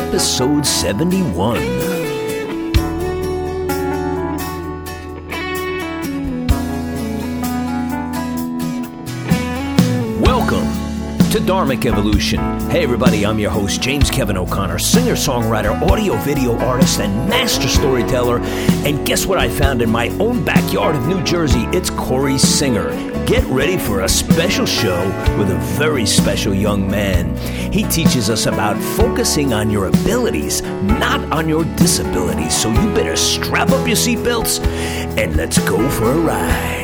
episode 71. Welcome to Dharmic Evolution. Hey, everybody, I'm your host, James Kevin O'Connor, singer songwriter, audio video artist, and master storyteller. And guess what I found in my own backyard of New Jersey? It's Cory Singer. Get ready for a special show with a very special young man. He teaches us about focusing on your abilities, not on your disabilities. So you better strap up your seatbelts and let's go for a ride.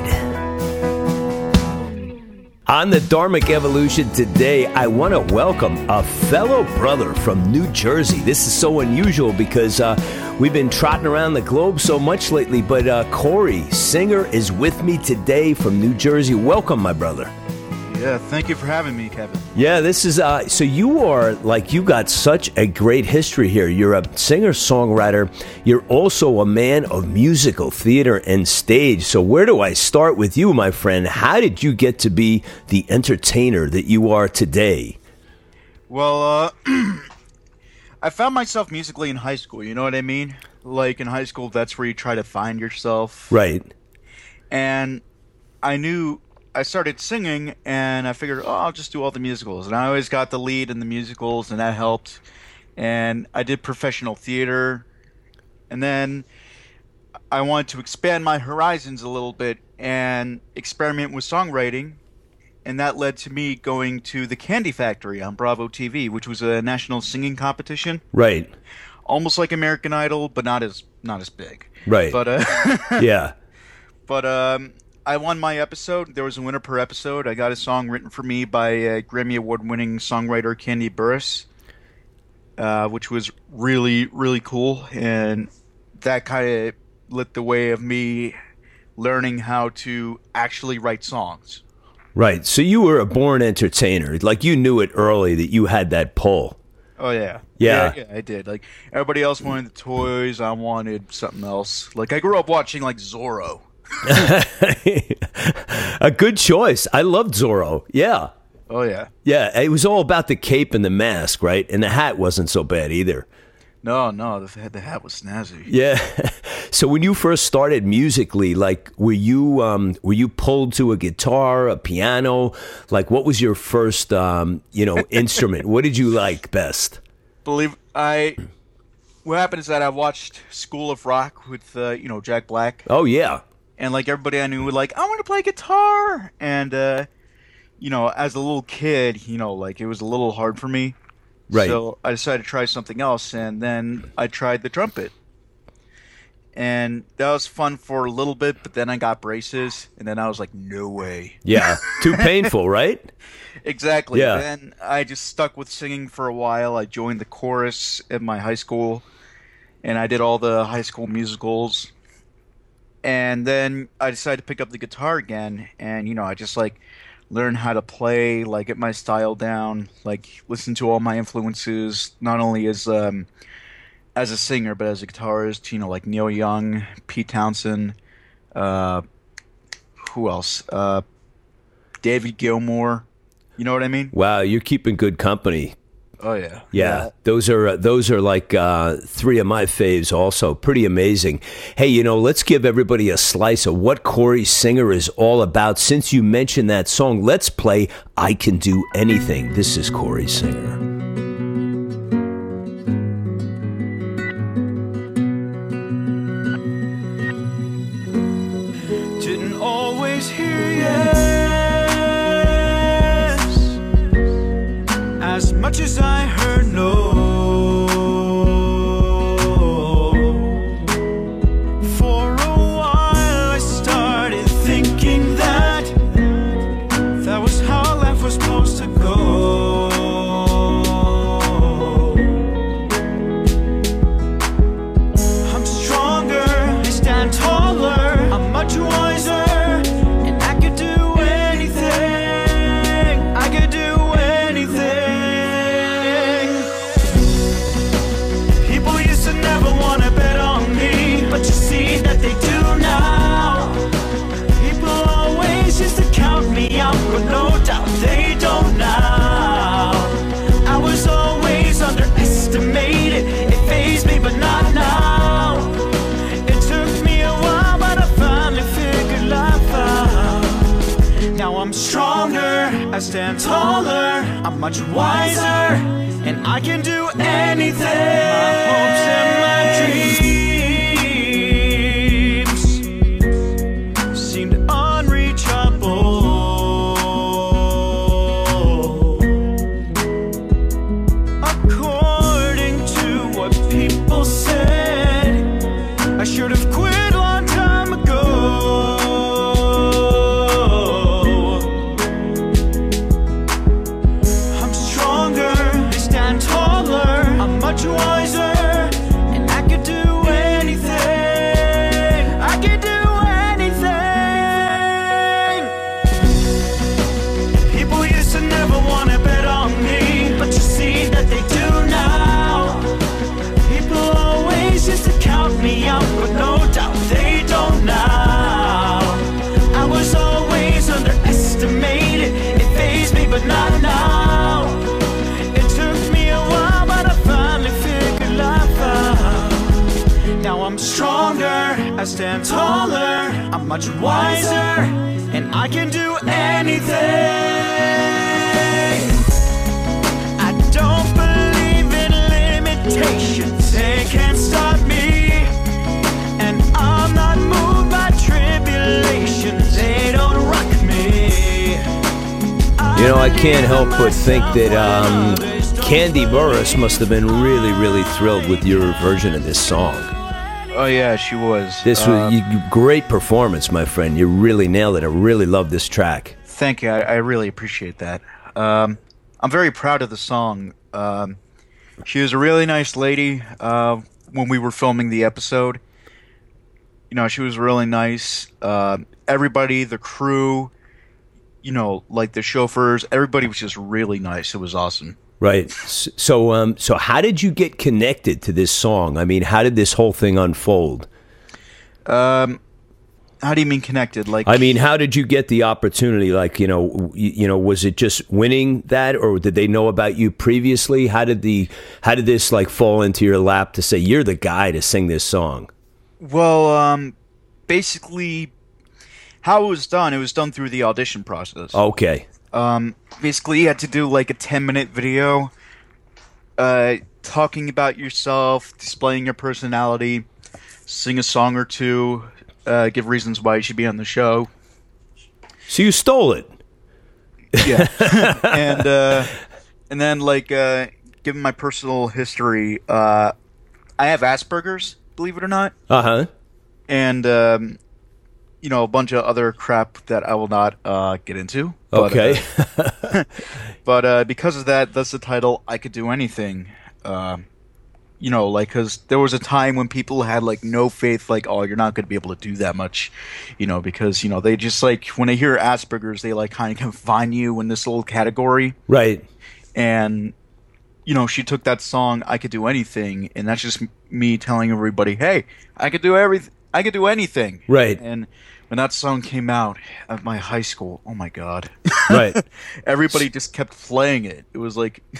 On the Dharmic Evolution today, I want to welcome a fellow brother from New Jersey. This is so unusual because uh, we've been trotting around the globe so much lately, but uh, Cory Singer is with me today from New Jersey. Welcome, my brother. Yeah, thank you for having me, Kevin. Yeah, this is uh so you are like you got such a great history here. You're a singer-songwriter. You're also a man of musical theater and stage. So where do I start with you, my friend? How did you get to be the entertainer that you are today? Well, uh, I found myself musically in high school. You know what I mean? Like in high school, that's where you try to find yourself. Right. And I knew I started singing, and I figured, oh, I'll just do all the musicals. And I always got the lead in the musicals, and that helped. And I did professional theater, and then I wanted to expand my horizons a little bit and experiment with songwriting. And that led to me going to the Kandi Factory on Bravo TV, which was a national singing competition, Right. almost like American Idol, but not as not as big. Right. But uh, yeah. But um, I won my episode. There was a winner per episode. I got a song written for me by uh, Grammy Award winning songwriter Kandi Burruss, uh, which was really, really cool. And that kind of lit the way of me learning how to actually write songs. Right. So you were a born entertainer. Like you knew it early that you had that pull. Oh yeah. Yeah. yeah, I did. Like everybody else wanted the toys, I wanted something else. Like I grew up watching like Zorro. a good choice. I loved Zorro. Yeah. Oh yeah. Yeah, it was all about the cape and the mask, right? And the hat wasn't so bad either. No, no, the, the hat was snazzy. Yeah. So when you first started musically, like were you um, were you pulled to a guitar, a piano? Like what was your first um, you know instrument? What did you like best? believe I. What happened is that I watched School of Rock with uh, you know Jack Black, Oh yeah. and like everybody I knew would like I want to play guitar, and uh, you know as a little kid, you know like it was a little hard for me. Right. So I decided to try something else, and then I tried the trumpet, and that was fun for a little bit. But then I got braces, and then I was like, no way. Yeah. Too painful, right? Exactly. Yeah. Then I just stuck with singing for a while. I joined the chorus at my high school, and I did all the high school musicals. And then I decided to pick up the guitar again, and you know, I just like learn how to play, like get my style down, like listen to all my influences, not only as um, as a singer but as a guitarist. You know, like Neil Young, Pete Townshend, uh, who else? Uh, David Gilmour. You know what I mean? Wow, you're keeping good company. Oh yeah. Yeah, those are uh, those are like uh, three of my faves. Also, pretty amazing. Hey, you know, let's give everybody a slice of what Cory Singer is all about. Since you mentioned that song, let's play "I Can Do Anything." This is Cory Singer. Much as I heard no. Much wiser, and I can do anything. I stand taller, I'm much wiser, and I can do anything. I don't believe in limitations, they can't stop me. And I'm not moved by tribulations, they don't rock me. You know, I can't help but think that um, Kandi Burruss must have been really, really thrilled with your version of this song. Oh yeah, she was. This was you, you- great performance, my friend. You really nailed it. I really love this track. Thank you. I, I really appreciate that. Um, I'm very proud of the song. Um, she was a really nice lady uh, when we were filming the episode. You know, she was really nice. Uh, everybody, the crew, you know, like the chauffeurs, everybody was just really nice. It was awesome. Right. So, um, so how did you get connected to this song? I mean, how did this whole thing unfold? Um, how do you mean connected? Like, I mean, how did you get the opportunity? Like, you know, w- you know, was it just winning that, or did they know about you previously? How did the, how did this like fall into your lap to say you're the guy to sing this song? Well, um, basically, how it was done, it was done through the audition process. Okay. Um, basically, you had to do like a 10 minute video uh, talking about yourself, displaying your personality, sing a song or two, uh, give reasons why you should be on the show. So you stole it. Yeah. and, uh, and then, like, uh, given my personal history, uh, I have Asperger's, believe it or not. Uh huh. and um, you know a bunch of other crap that I will not uh, get into. But, Okay. uh, but uh, because of that, that's the title. I could do anything. Um you know, like because there was a time when people had like no faith, like, oh, you're not going to be able to do that much, you know, because you know they just like when they hear Asperger's, they like kind of confine you in this little category right. and you know she took that song i could do anything and that's just me telling everybody hey i could do everything i could do anything Right. and when that song came out at my high school oh my god Right. everybody just kept playing it it was like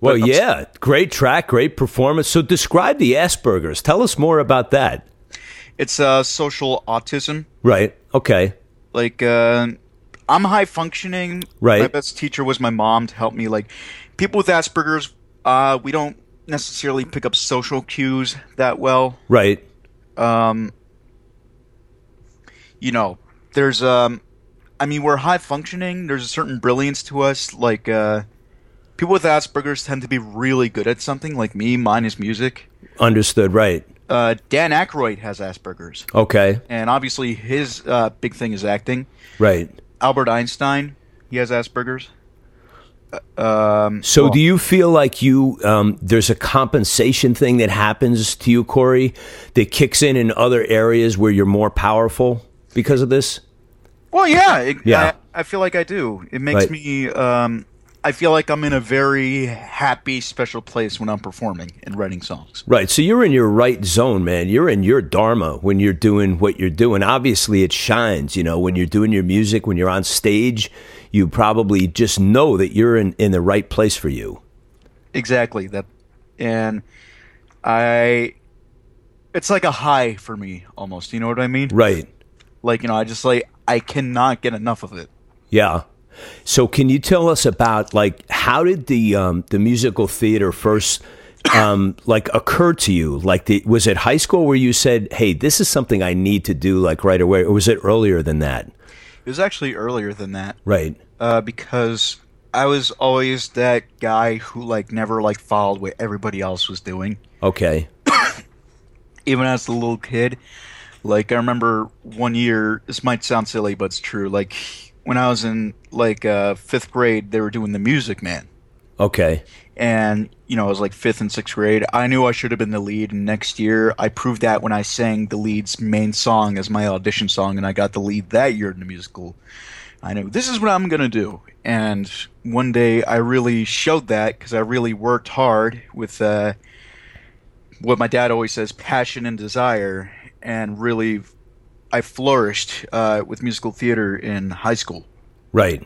Well, yeah, great track, great performance. So describe the Asperger's. Tell us more about that. it's uh social autism Right. Okay. like uh i'm high functioning Right. my best teacher was my mom to help me like people with asperger's uh we don't necessarily pick up social cues that well Right. um, you know, there's um, I mean, we're high functioning. There's a certain brilliance to us. Like uh, people with Asperger's tend to be really good at something. Like me, mine is music. Understood. Right. Uh, Dan Aykroyd has Asperger's, Okay. and obviously his uh, big thing is acting. Right. Albert Einstein, he has Asperger's. Uh, Um, So well, do you feel like you um, there's a compensation thing that happens to you, Cory, that kicks in in other areas where you're more powerful because of this? Well, yeah, it, Yeah. I, I feel like I do. It makes Right. me. Um, I feel like I'm in a very happy, special place when I'm performing and writing songs. Right. So you're in your right zone, man. You're in your dharma when you're doing what you're doing. Obviously, it shines, you know, when you're doing your music, when you're on stage, you probably just know that you're in, in the right place for you. Exactly that, and I. It's like a high for me, almost. You know what I mean? Right. Like you know, I just like I cannot get enough of it. Yeah. So, can you tell us about like how did the um, the musical theater first um, like occur to you? Like, the, was it high school where you said, "Hey, this is something I need to do like right away," or was it earlier than that? It was actually earlier than that. Right. uh, because I was always that guy who like never like followed what everybody else was doing. Okay. Even as a little kid, like I remember one year. This might sound silly, but it's true. Like when I was in like uh, fifth grade, they were doing the Music Man, Okay. and you know I was like fifth and sixth grade. I knew I should have been the lead, and next year I proved that when I sang the lead's main song as my audition song, and I got the lead that year in the musical. I knew this is what I'm gonna do, and one day I really showed that because I really worked hard with uh, what my dad always says, passion and desire, and really I flourished uh, with musical theater in high school. Right.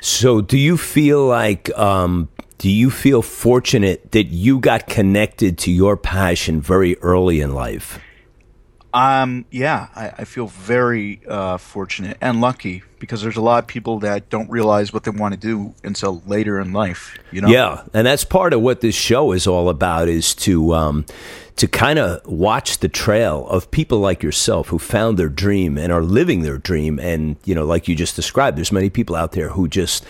So, do you feel like, um, do you feel fortunate that you got connected to your passion very early in life? Um, yeah, I, I feel very uh, fortunate and lucky because there's a lot of people that don't realize what they want to do until later in life. You know? Yeah, and that's part of what this show is all about is to um, to kind of watch the trail of people like yourself who found their dream and are living their dream. And you know, like you just described, there's many people out there who just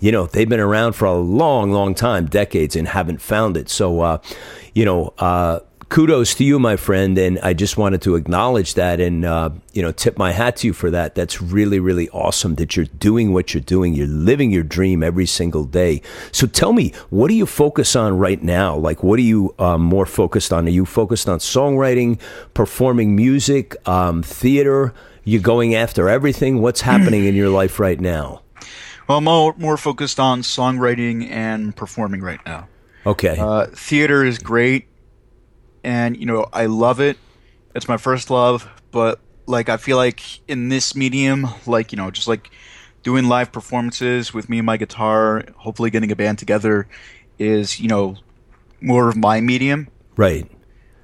you know they've been around for a long, long time, decades, and haven't found it. So, uh, you know. Uh, kudos to you, my friend, and I just wanted to acknowledge that and uh, you know tip my hat to you for that. That's really, really awesome that you're doing what you're doing. You're living your dream every single day. So tell me, what do you focus on right now? Like, what are you um, more focused on? Are you focused on songwriting, performing music, um, theater? You're going after everything? What's happening in your life right now? Well, I'm more, more focused on songwriting and performing right now. Okay. Uh, theater is great, and you know I love it. It's my first love, but like I feel like in this medium, like you know, just like doing live performances with me and my guitar, hopefully getting a band together, is you know more of my medium. right.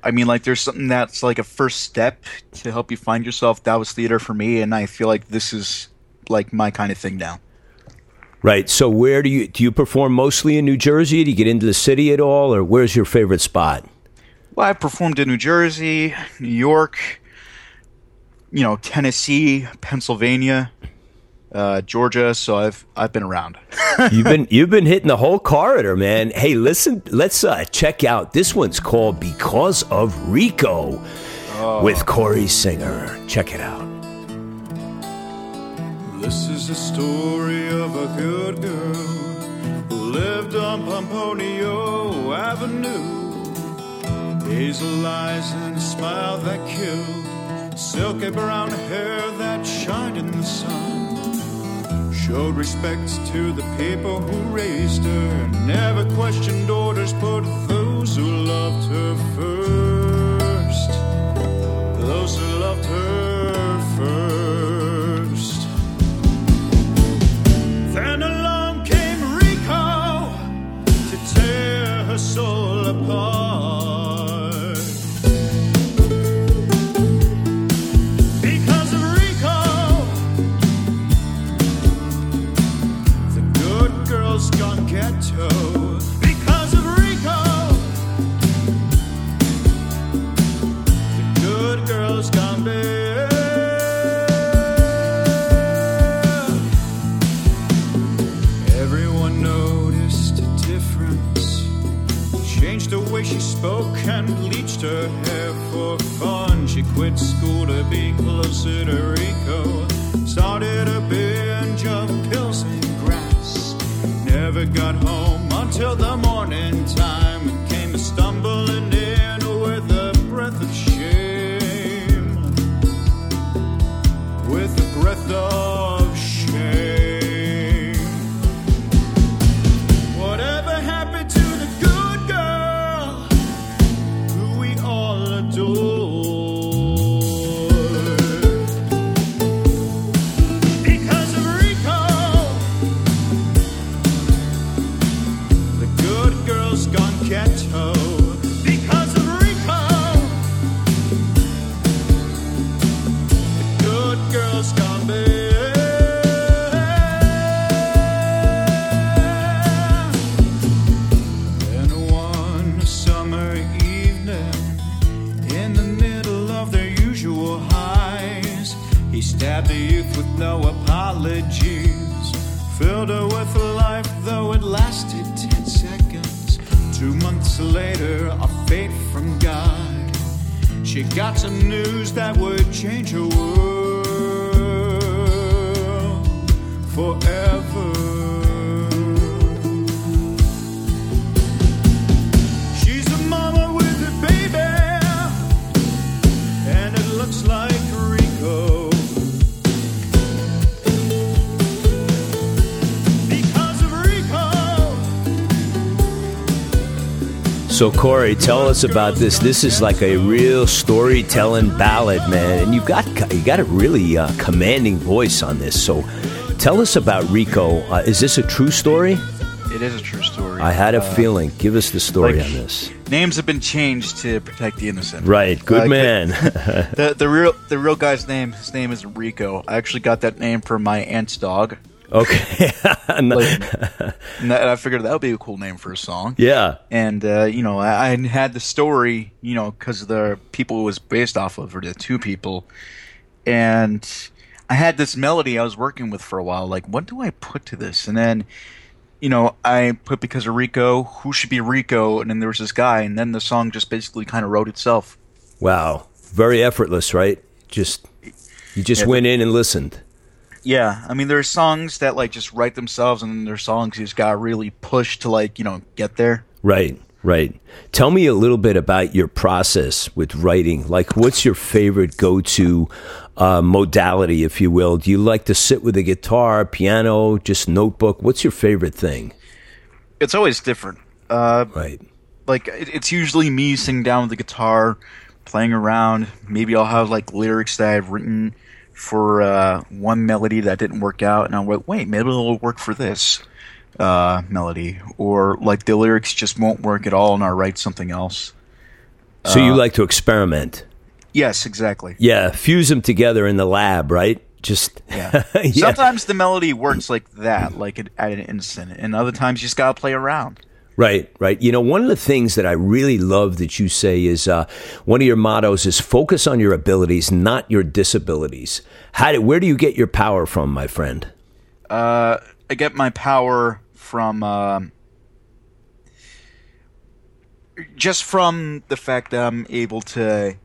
I mean, like there's something that's like a first step to help you find yourself. That was theater for me, and I feel like this is like my kind of thing now. Right. So where do you do you perform mostly in New Jersey? Do you get into the city at all, or where's your favorite spot? Well, I've performed in New Jersey, New York, you know, Tennessee, Pennsylvania, uh, Georgia. So I've I've been around. You've been you've been hitting the whole corridor, man. Hey, listen, let's uh, check out this one's called "Because of Rico" with Cory Singer. Check it out. This is the story of a good girl who lived on Pomponio Avenue. Hazel eyes and a smile that killed, silky brown hair that shined in the sun. Showed respect to the people who raised her, never questioned orders, put those who loved her first. Those who loved her first. Then along came Rico to tear her soul apart. Her hair for fun. She quit school to be closer to Rico. Started a binge of pills and grass. Never got home until the morning time. Came stumbling in with a breath of shame with a breath of got some news that would change her world forever. So Cory, tell us about this. This is like a real storytelling ballad, man, and you got you got a really uh, commanding voice on this. So tell us about Rico. Uh, is this a true story? It is a true story. I had a Uh, feeling. Give us the story like- on this. Names have been changed to protect the innocent. Right, good man. The the real the real guy's name his name is Rico. I actually got that name from my aunt's dog. Okay. Like, and I figured that would be a cool name for a song. yeah. And uh, you know, I, I had the story, you know, because the people it was based off of, or the two people, and I had this melody I was working with for a while. Like, what do I put to this? And then, you know, I put because of Rico, who should be Rico? And then there was this guy, and then the song just basically kind of wrote itself. Wow. Very effortless, right? Just you just Yeah, went in and listened. Yeah, I mean, there's songs that like just write themselves, and then there's songs you just got to really push to like you know get there. Right, right. Tell me a little bit about your process with writing. Like, what's your favorite go to uh, modality, if you will? Do you like to sit with a guitar, piano, just notebook? What's your favorite thing? It's always different. Uh, Right. like it's usually me sitting down with the guitar, playing around. Maybe I'll have like lyrics that I've written for uh, one melody that didn't work out, and I'm like, wait, maybe it'll work for this uh, melody, or like the lyrics just won't work at all, and I'll write something else. So Uh, you like to experiment? Yes, exactly. Yeah, fuse them together in the lab, right? Just Yeah. yeah. Sometimes the melody works like that, like at at an instant, and other times you just gotta play around. Right, right. You know, one of the things that I really love that you say is uh, one of your mottos is focus on your abilities, not your disabilities. How do, where do you get your power from, my friend? Uh, I get my power from um, just from the fact that I'm able to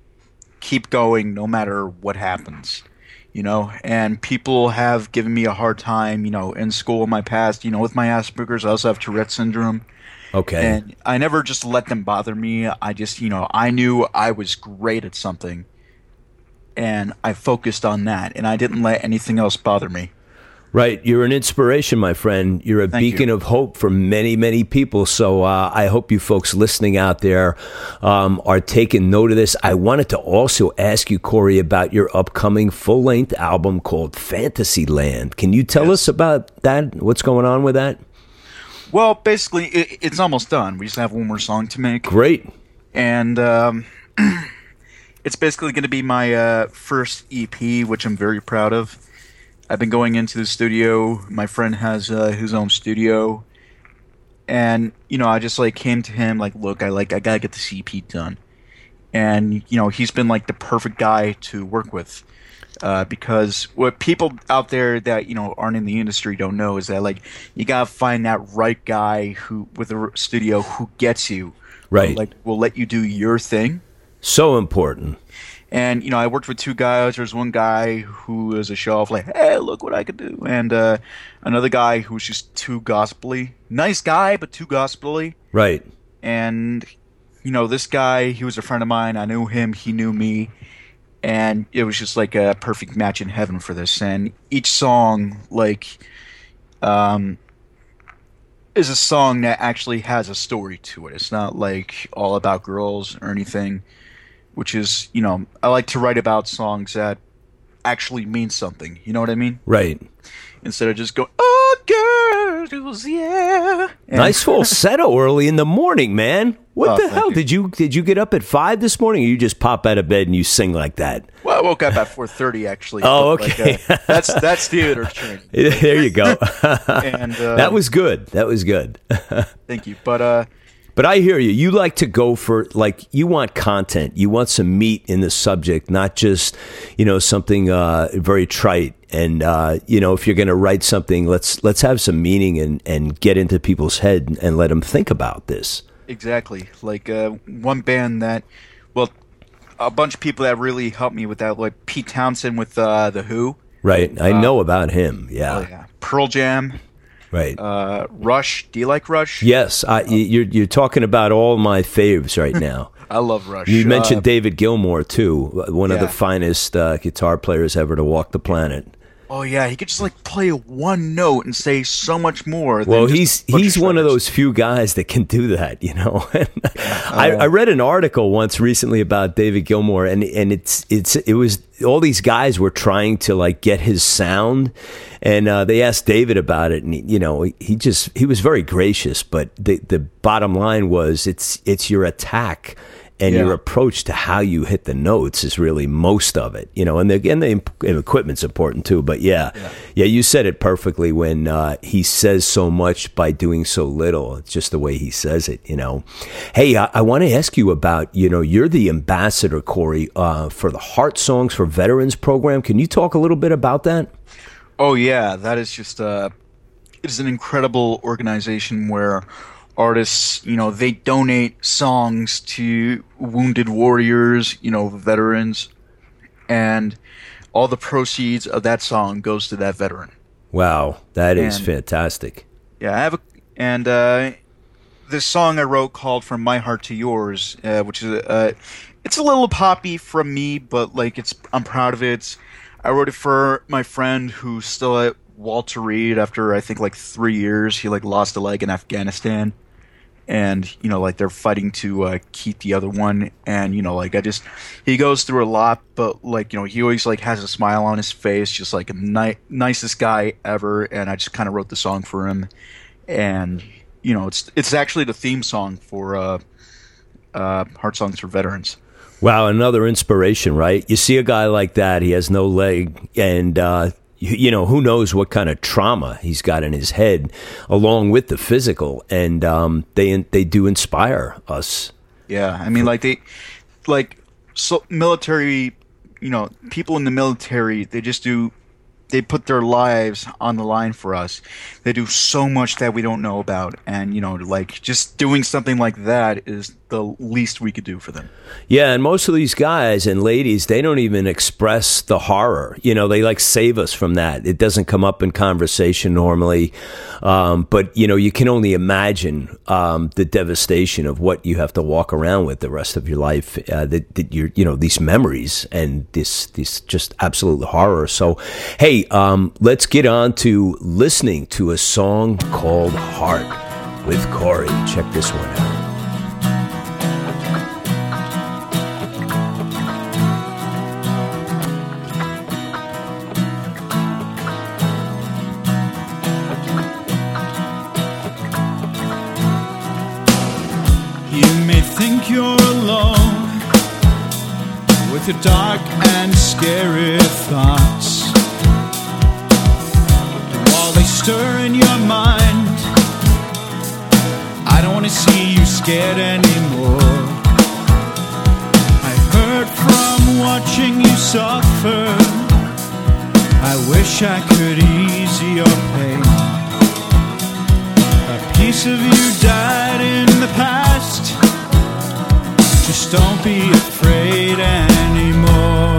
keep going no matter what happens. You know, and people have given me a hard time, you know, in school in my past, you know, with my Asperger's, I also have Tourette syndrome. Okay. And I never just let them bother me. I just, you know, I knew I was great at something and I focused on that and I didn't let anything else bother me. Right, you're an inspiration, my friend. You're a Thank beacon you. of hope for many, many people. So uh, I hope you folks listening out there um, are taking note of this. I wanted to also ask you, Cory, about your upcoming full length album called Fantasyland. Can you tell us about that? What's going on with that? Well, basically, it, it's almost done. We just have one more song to make, Great. and um, it's basically going to be my uh, first EP, which I'm very proud of. I've been going into the studio. My friend has uh, his own studio, and you know, I just like came to him like, look, I like I gotta get this EP done, and you know, he's been like the perfect guy to work with. Uh, because what people out there that you know aren't in the industry don't know is that like you gotta find that right guy who with a studio who gets you Right. like will let you do your thing. So important. and you know i worked with two guys. There's one guy who was a show off like hey look what i could do. And uh, another guy who was just too gospely. Nice guy but too gospely. Right. and you know this guy he was a friend of mine. I knew him. He knew me and it was just like a perfect match in heaven for this. And each song like um is a song that actually has a story to it. It's not like all about girls or anything which is you know i like to write about songs that actually mean something. You know what i mean? Right. instead of just going oh girls yeah And- Nice falsetto early in the morning, man. What Oh, the hell? you. Did you did you get up at five this morning or you just pop out of bed and you sing like that? Well, I woke up at four thirty actually. Oh, but, like, okay. uh, that's that's theater training. there you go. And uh, that was good. That was good. thank you. But uh, But I hear you. You like to go for like you want content. You want some meat in the subject, not just you know something uh, very trite. And uh, you know, if you're going to write something, let's let's have some meaning and and get into people's head and let them think about this. Exactly. Like uh, one band that, well, a bunch of people that really helped me with that, like Pete Townshend with uh, the Who. Right. I know about him. Yeah. Oh yeah. Pearl Jam. Right. Uh, Rush. Do you like Rush? yes. I, y- you're you're talking about all my faves right now. I love Rush. You mentioned Uh, David Gilmour too, one of the finest uh, guitar players ever to walk the planet. Oh yeah, he could just like play one note and say so much more. than Well, he's he's one of those few guys that can do that, you know. I, I read an article once recently about David Gilmour, and and it's it's it was all these guys were trying to like get his sound, and uh, they asked David about it, and he, you know he just he was very gracious, but the the bottom line was it's it's your attack and Yeah. your approach to how you hit the notes is really most of it, you know. And the and the imp- equipment's important too. But yeah, yeah, you said it perfectly when uh, he says so much by doing so little. It's just the way he says it, you know. Hey, I, I want to ask you about you know you're the ambassador, Cory, uh, for the Heart Songs for Veterans program. Can you talk a little bit about that? Oh yeah, that is just uh it is an incredible organization where artists, you know, they donate songs to wounded warriors, you know, veterans, and all the proceeds of that song goes to that veteran. Wow, that is And- fantastic. Yeah, I have a and uh this song I wrote called "From My Heart to Yours," uh, which is uh, it's a little poppy from me, but like it's I'm proud of it. I wrote it for my friend who's still at Walter Reed after I think like three years. He like lost a leg in Afghanistan, and you know like they're fighting to uh, keep the other one. And you know like I just he goes through a lot, but like you know he always like has a smile on his face, just like a ni- nicest guy ever. And I just kind of wrote the song for him, and you know it's it's actually the theme song for uh, uh, Heart Songs for Veterans. Wow, another inspiration, right? You see a guy like that, he has no leg, and uh, you, you know who knows what kind of trauma he's got in his head, along with the physical, and um, they they do inspire us. Yeah, I mean, like they, like so military, you know, people in the military, they just do, they put their lives on the line for us. They do so much that we don't know about, and you know, like just doing something like that is the least we could do for them. Yeah, and most of these guys and ladies, they don't even express the horror. You know, they like save us from that. It doesn't come up in conversation normally. Um, but, you know, you can only imagine um, the devastation of what you have to walk around with the rest of your life. Uh, that, that you're, you know, these memories and this, this just absolute horror. So, hey, um, let's get on to listening to a song called Heart with Cory. Check this one out. With your dark and scary thoughts. While they stir in your mind, I don't want to see you scared anymore. I hurt from watching you suffer. I wish I could ease your pain. A piece of you died in the past. Just don't be afraid anymore.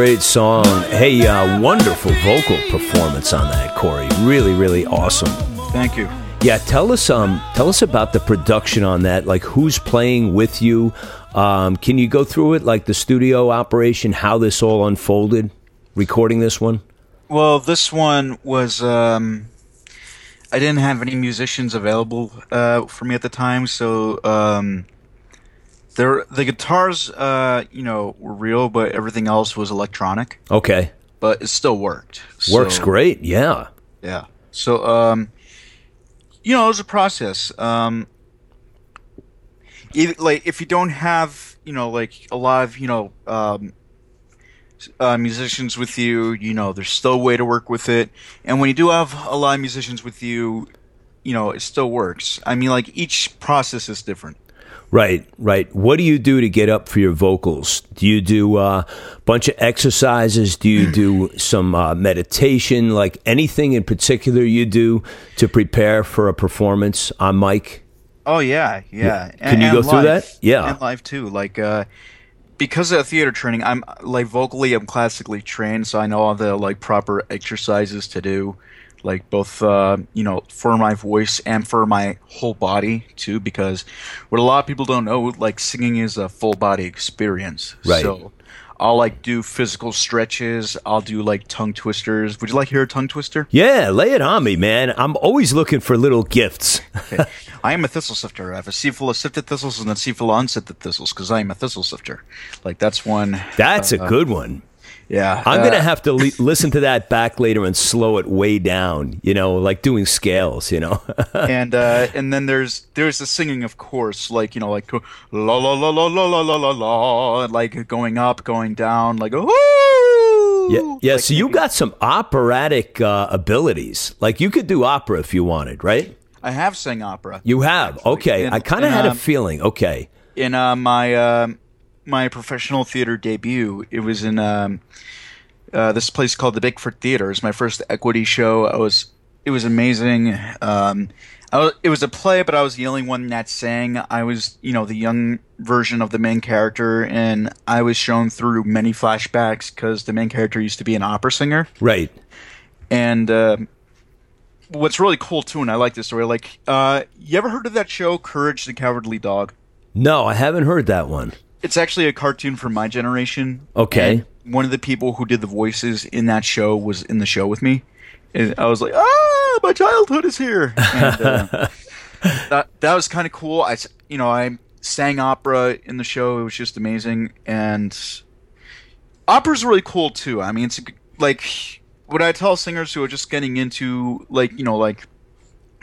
Great song. Hey, uh, wonderful vocal performance on that, Cory. Really, really awesome. Thank you. Yeah, tell us um tell us about the production on that. Like who's playing with you? Um, can you go through it, like the studio operation, how this all unfolded, recording this one? Well, this one was um, I didn't have any musicians available uh, for me at the time, so um, there the guitars, uh, you know, were real, but everything else was electronic. Okay, But it still worked. works So- great. Yeah, Yeah. So, um, you know, it was a process. Um, if, like if you don't have, you know, like a lot of, you know, um, uh, musicians with you, you know, there's still a way to work with it. And when you do have a lot of musicians with you, you know, it still works. I mean, like each process is different. Right, right. What do you do to get up for your vocals? Do you do a bunch of exercises? Do you do some uh, meditation? Like anything in particular you do to prepare for a performance on mic? Oh yeah, yeah. Can you go through live. that? Yeah. and live too. Like uh, because of theater training, I'm like vocally, I'm classically trained, so I know all the like proper exercises to do, like both uh, you know for my voice and for my whole body too. Because what a lot of people don't know, like singing is a full body experience. Right. So. I'll like do physical stretches. I'll do like tongue twisters. Would you like to hear a tongue twister? Yeah, lay it on me, man. I'm always looking for little gifts. Okay. I am a thistle sifter. I have a sea full of sifted thistles and a sea full of unsifted thistles because I am a thistle sifter. Like that's one. That's a good one. Yeah, I'm uh, gonna have to le- listen to that back later and slow it way down. You know, like doing scales. You know. and uh, and then there's there's the singing, of course, like you know, like la la la la la la la la la, like going up, going down, like woo. yeah, yeah. Like, so you got some operatic uh, abilities. Like you could do opera if you wanted, right? I have sang opera. You have. Okay, in- I kind of had a um, feeling. Okay. in uh, my uh, my professional theater debut. It was in um, uh, this place called the Bigfoot Theater. It was my first equity show. I was it was amazing. Um, I was, it was a play, but I was the only one that sang. I was you know the young version of the main character, and I was shown through many flashbacks because the main character used to be an opera singer. Right. And uh, what's really cool too, and I like this story. Like, uh, you ever heard of that show, Courage the Cowardly Dog? No, I haven't heard that one. It's actually a cartoon from my generation. Okay. And one of the people who did the voices in that show was in the show with me. And I was like, ah, my childhood is here. And, uh, that that was kind of cool. I, you know, I sang opera in the show. It was just amazing. And opera's really cool too. I mean, it's like what I tell singers who are just getting into like you know like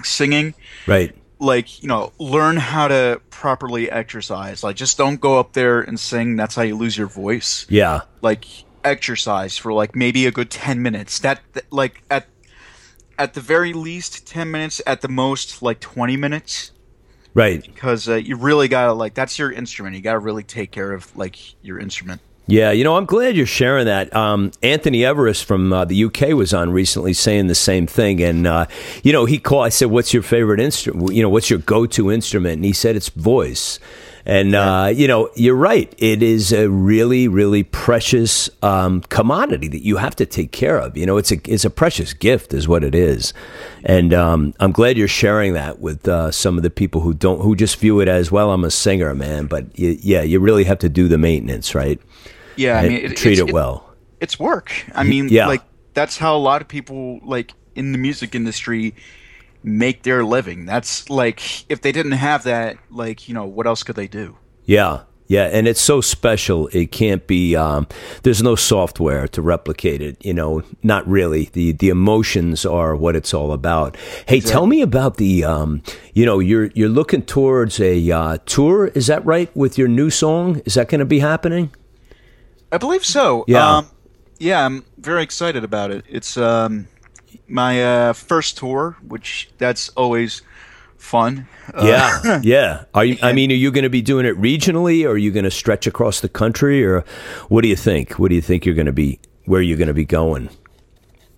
singing Right. Like you know learn how to properly exercise. Like just don't go up there and sing that's how you lose your voice. Yeah. like exercise for like maybe a good 10 minutes. That, like at at the very least 10 minutes at the most like 20 minutes. Right. because uh, you really gotta like that's your instrument. You gotta really take care of like your instrument Yeah, you know, I'm glad you're sharing that. Um, Anthony Everest from uh, the UK was on recently saying the same thing, and uh, you know, he called. I said, "What's your favorite instrument? You know, what's your go-to instrument?" And he said, "It's voice." And uh, you know, you're right. It is a really, really precious um, commodity that you have to take care of. You know, it's a it's a precious gift, is what it is. And um, I'm glad you're sharing that with uh, some of the people who don't who just view it as well. I'm a singer, man, but y yeah, you really have to do the maintenance, right? Yeah i mean it, treat it's- it well. it's work i mean yeah. like that's how a lot of people like in the music industry make their living that's like if they didn't have that like you know what else could they do Yeah, yeah, and it's so special. It can't be. Um, there's no software to replicate it. You know, not really. the The emotions are what it's all about. Hey, tell me about the. Um, you know, you're you're looking towards a uh, tour. Is that right? With your new song, is that going to be happening? I believe so. Yeah. Um, yeah, I'm very excited about it. It's um, my uh, first tour, which that's always fun. Uh, Yeah, yeah. Are you? I mean, are you going to be doing it regionally, or are you going to stretch across the country, or what do you think? What do you think you're going to be? Where are you're going to be going?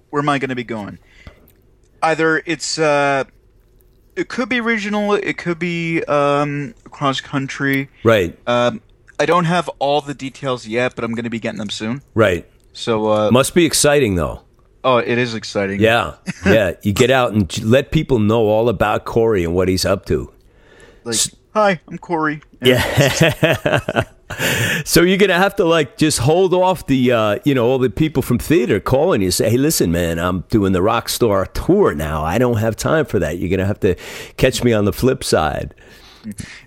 where am I going to be going? Either it's uh, it could be regional, it could be um, cross country. Right, Um, I don't have all the details yet, but I'm going to be getting them soon. right. So, uh, Must be exciting though. oh, it is exciting. Yeah, yeah. You get out and let people know all about Cory and what he's up to. Like, hi, I'm Cory. Yeah. so you're gonna have to like just hold off the uh, you know all the people from theater calling you say, hey, listen, man, I'm doing the rock star tour now. I don't have time for that. You're gonna have to catch me on the flip side.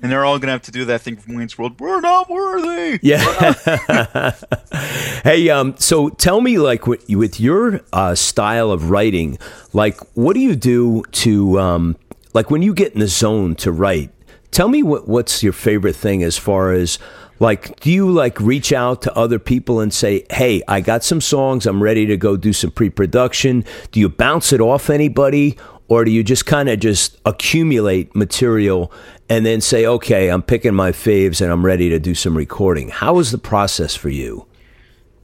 And they're all gonna have to do that thing from Wayne's World. We're not worthy. Yeah. hey, um, so tell me, like, with, with your uh, style of writing, like, what do you do to, um, like, when you get in the zone to write? Tell me what what's your favorite thing as far as, like, do you like reach out to other people and say, "Hey, I got some songs. I'm ready to go do some pre-production." Do you bounce it off anybody, or do you just kind of just accumulate material and then say, okay, I'm picking my faves and I'm ready to do some recording? How is the process for you?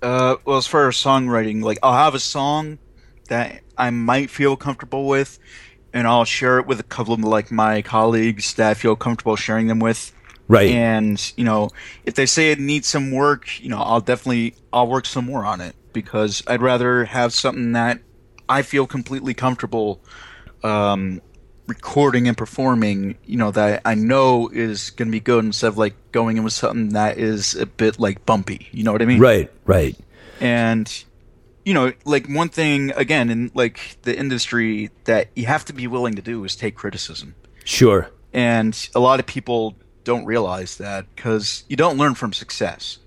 Uh, well, as far as songwriting, like I'll have a song that I might feel comfortable with, and I'll share it with a couple of like my colleagues that I feel comfortable sharing them with. Right. And you know, if they say it needs some work, you know, I'll definitely I'll work some more on it because I'd rather have something that I feel completely comfortable um, recording and performing. You know, that I know is going to be good instead of like going in with something that is a bit like bumpy. You know what I mean? Right, right. and you know like one thing again in like the industry that you have to be willing to do is take criticism Sure. and a lot of people don't realize that because you don't learn from success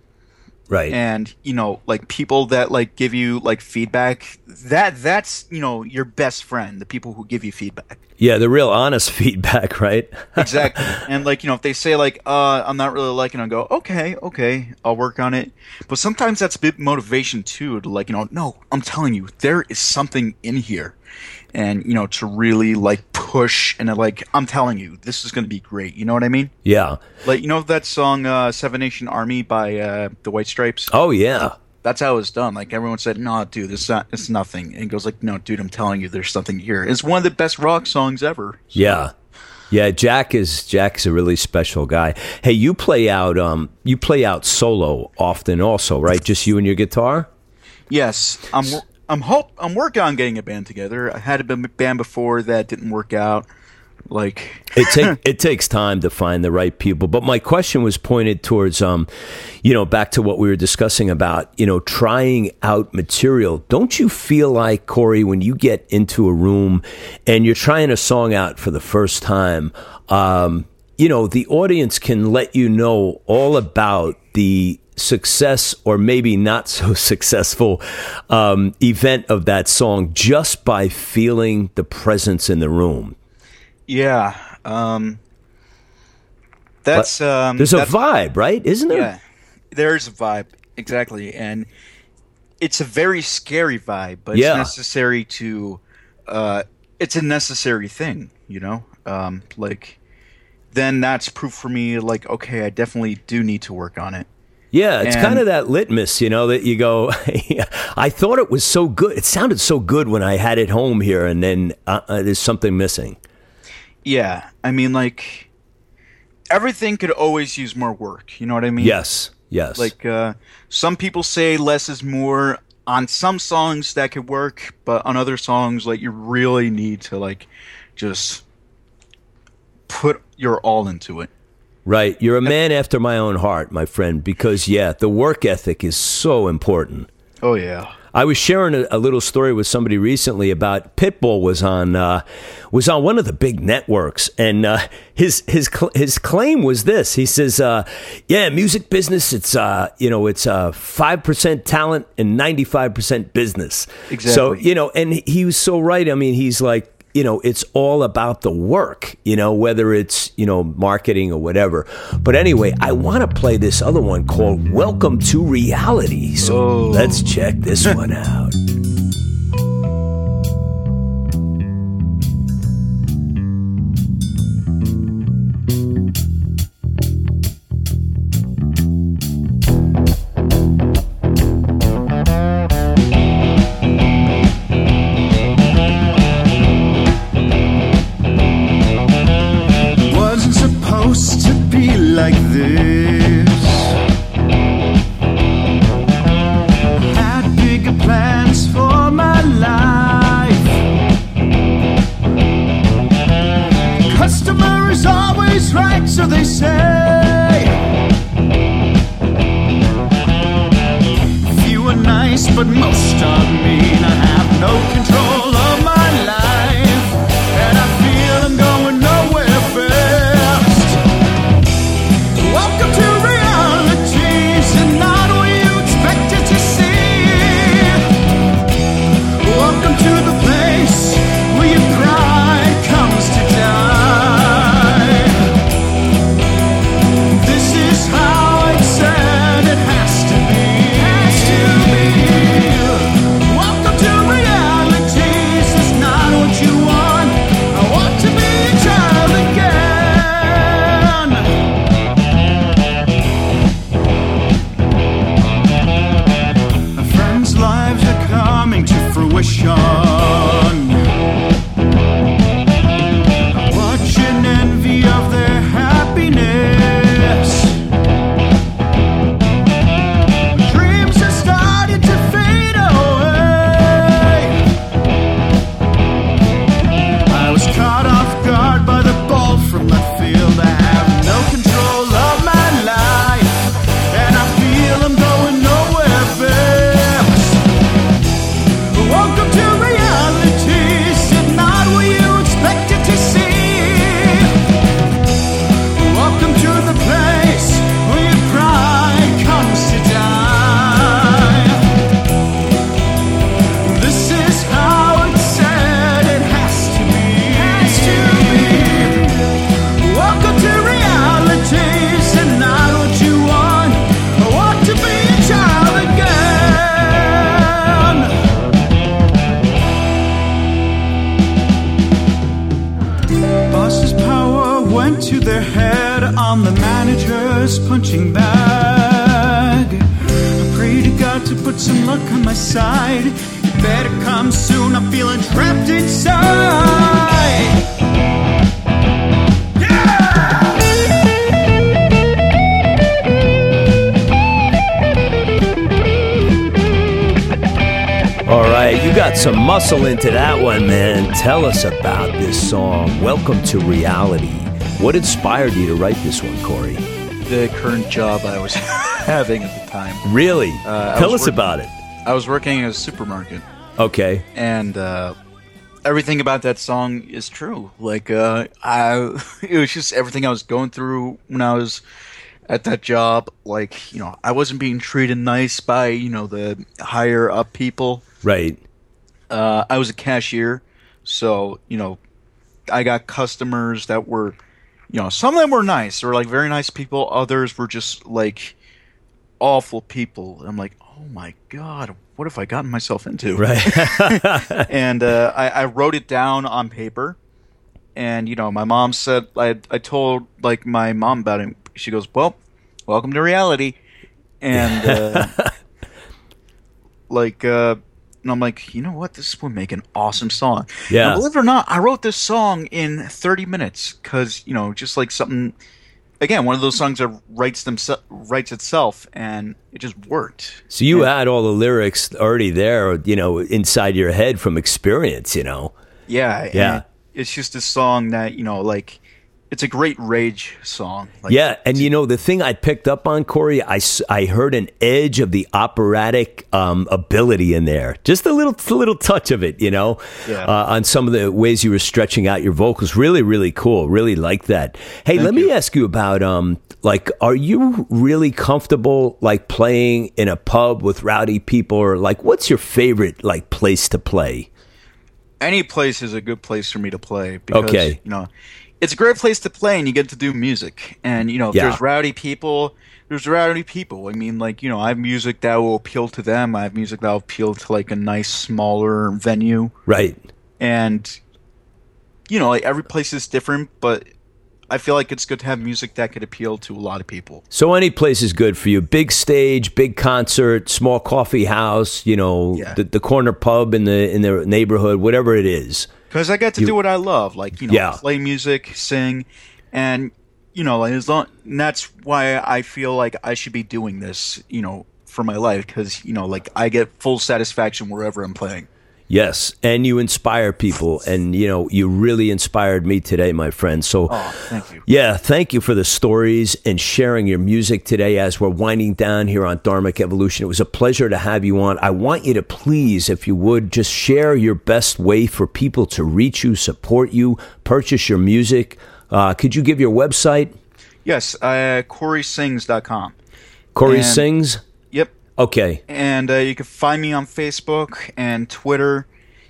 Right. and you know like people that like give you like feedback that that's you know your best friend the people who give you feedback yeah, the real honest feedback, right? exactly and like you know if they say like uh i'm not really liking it i go okay okay i'll work on it but sometimes that's a bit motivation too to like you know no i'm telling you there is something in here and you know to really like push and like i'm telling you this is going to be great you know what i mean yeah. like you know that song uh seven nation army by uh the white stripes Oh, yeah. that's how it was done. Like everyone said, "No, dude, this not, it's nothing." And goes like, "No, dude, I'm telling you, there's something here." It's one of the best rock songs ever. Yeah. Yeah, Jack is Jack's a really special guy. Hey, you play out um you play out solo often also, right? Just you and your guitar? Yes, I'm. I'm hope. I'm working on getting a band together. I had a band before that didn't work out. Like, it take it takes time to find the right people. But my question was pointed towards um, you know, back to what we were discussing about, you know, trying out material. Don't you feel like Cory when you get into a room and you're trying a song out for the first time, um, you know, the audience can let you know all about the success or maybe not so successful um, event of that song just by feeling the presence in the room. yeah, um, that's um, There's a that's- vibe, right? Isn't there? Yeah, there's a vibe exactly, and it's a very scary vibe, but Yeah. it's necessary to. Uh, it's a necessary thing, you know. Um, like, then that's proof for me. Like, okay, I definitely do need to work on it. Yeah, it's And- kind of that litmus, you know, that you go, I thought it was so good. It sounded so good when I had it home here, and then uh, uh, there's something missing. Yeah, I mean, like, everything could always use more work. You know what I mean? Yes, yes. Like, uh, some people say less is more. On some songs that could work, but on other songs, like, you really need to like just put your all into it. Right. You're a man after my own heart, my friend, because, yeah, the work ethic is so important. Oh yeah. I was sharing a, a little story with somebody recently about Pitbull was on uh, was on one of the big networks, and uh, his his cl- his claim was this. He says, uh, "Yeah, music business. It's uh, you know it's five percent talent and ninety five percent business. Exactly. So you know, and he was so right. I mean, he's like." You know, it's all about the work, you know, whether it's, you know, marketing or whatever. But anyway, I want to play this other one called Welcome to Reality. So Oh. let's check this one out. muscle into that one, man. Tell us about this song, Welcome to Reality. What inspired you to write this one, Cory? The current job I was having at the time. Really? Uh, Tell us work- about it. I was working at a supermarket, Okay. and uh, everything about that song is true. Like, uh, I, it was just everything I was going through when I was at that job. Like, you know, I wasn't being treated nice by you know the higher up people. Right. Uh, I was a cashier, so you know, I got customers that were, you know, some of them were nice, or like very nice people. Others were just like awful people. I'm like, oh my god, what have I gotten myself into? Right. and uh, I, I wrote it down on paper. And you know, my mom said I I told like my mom about it. She goes, "Well, welcome to reality," and uh, like, uh, and I'm like, you know what? This would make an awesome song. Yeah. Now, believe it or not, I wrote this song in 30 minutes because you know, just like something. Again, one of those songs that writes themse- writes itself, and it just worked. so you had all the lyrics already there, you know, inside your head from experience, you know. Yeah, Yeah. It's just a song that you know, like, it's a great rage song. Like, Yeah, and you know the thing I picked up on Cory, I, I heard an edge of the operatic um, ability in there, just a little a little touch of it, you know, Yeah. uh, on some of the ways you were stretching out your vocals. Really, really cool. Really like that. Hey, let me ask you about um, like, are you really comfortable like playing in a pub with rowdy people, or like, what's your favorite like place to play? any place is a good place for me to play because Okay. you know it's a great place to play and you get to do music and you know if Yeah. there's rowdy people there's rowdy people i mean like you know i have music that will appeal to them i have music that will appeal to like a nice smaller venue Right. and you know like every place is different but i feel like it's good to have music that could appeal to a lot of people So any place is good for you. Big stage, big concert, small coffee house, you know, Yeah. the, the corner pub in the in the neighborhood, whatever it is. Because I get to do what I love, like you know, Yeah. play music, sing, and you know, as long. And that's why I feel like I should be doing this, you know, for my life because you know, like I get full satisfaction wherever I'm playing. Yes, and you inspire people, and you know you really inspired me today, my friend. So, Oh, thank you. yeah, thank you for the stories and sharing your music today as we're winding down here on Dharmic Evolution. It was a pleasure to have you on. I want you to please, if you would, just share your best way for people to reach you, support you, purchase your music. Uh, could you give your website? Yes, uh, CorySings.com. Cory And- Sings. Okay. And uh, you can find me on Facebook and Twitter,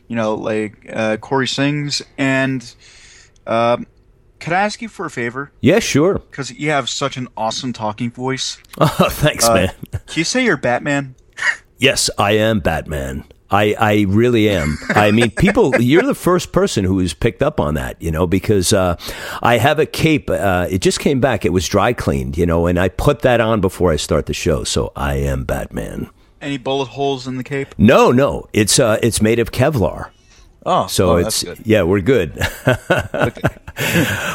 you know, like uh, Cory Sings. And um, could I ask you for a favor? Yeah, sure. Because you have such an awesome talking voice. Oh, thanks, Uh, man. Can you say you're Batman? Yes, I am Batman. I, I really am. I mean, people, you're the first person who has picked up on that, you know, because uh, I have a cape. Uh, it just came back. It was dry cleaned, you know, and I put that on before I start the show. So I am Batman. Any bullet holes in the cape? No, no, it's uh, it's made of Kevlar. Oh, So oh, it's that's good. yeah, we're good.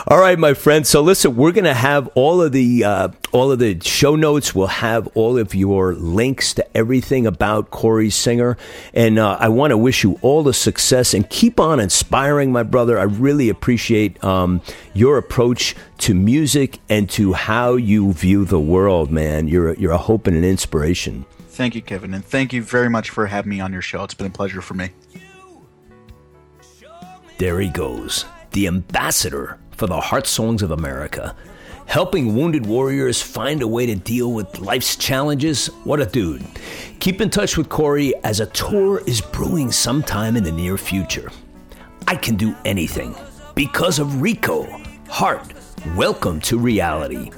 all right, my friend. So listen, we're gonna have all of the uh, all of the show notes. We'll have all of your links to everything about Cory Singer, and uh, I want to wish you all the success and keep on inspiring, my brother. I really appreciate um, your approach to music and to how you view the world, man. You're a, you're a hope and an inspiration. Thank you, Kevin, and thank you very much for having me on your show. It's been a pleasure for me. There he goes, the ambassador for the Heart Songs of America. Helping wounded warriors find a way to deal with life's challenges. What a dude. Keep in touch with Cory as a tour is brewing sometime in the near future. I can do anything because of Rico. Heart, welcome to reality.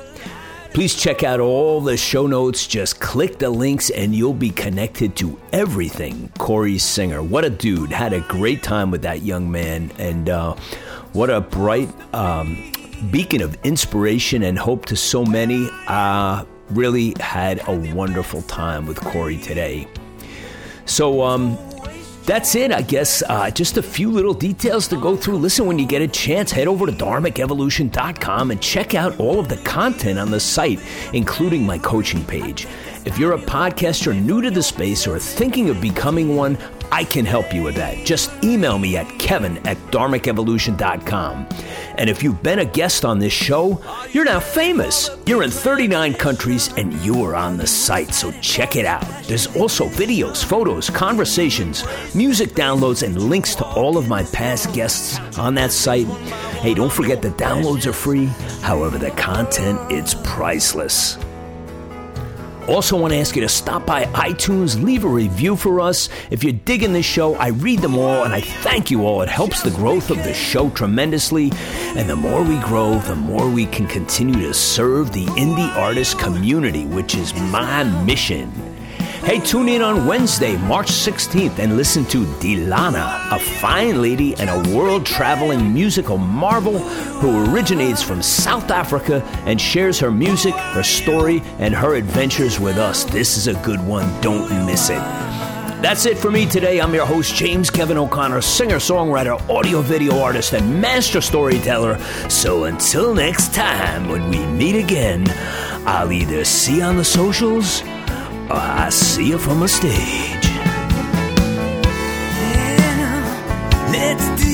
Please check out all the show notes. Just click the links and you'll be connected to everything Cory Singer. What a dude. Had a great time with that young man. And uh, what a bright um, beacon of inspiration and hope to so many. Uh, really had a wonderful time with Cory today. So, um, that's it, I guess. Uh, just a few little details to go through. Listen, when you get a chance, head over to dharmicevolution.com and check out all of the content on the site, including my coaching page. If you're a podcaster new to the space or thinking of becoming one, I can help you with that. Just email me at kevin at dharmicevolution.com. And if you've been a guest on this show, you're now famous. You're in 39 countries and you are on the site, so check it out. There's also videos, photos, conversations, music downloads, and links to all of my past guests on that site. Hey, don't forget the downloads are free. However, the content, it's priceless. Also, want to ask you to stop by iTunes, leave a review for us. If you're digging this show, I read them all and I thank you all. It helps the growth of the show tremendously. And the more we grow, the more we can continue to serve the indie artist community, which is my mission. Hey, tune in on Wednesday, March 16th, and listen to Dilana, a fine lady and a world traveling musical marvel who originates from South Africa and shares her music, her story, and her adventures with us. This is a good one. Don't miss it. That's it for me today. I'm your host, James Kevin O'Connor, singer, songwriter, audio video artist, and master storyteller. So until next time, when we meet again, I'll either see you on the socials I see you from a stage. Let's dig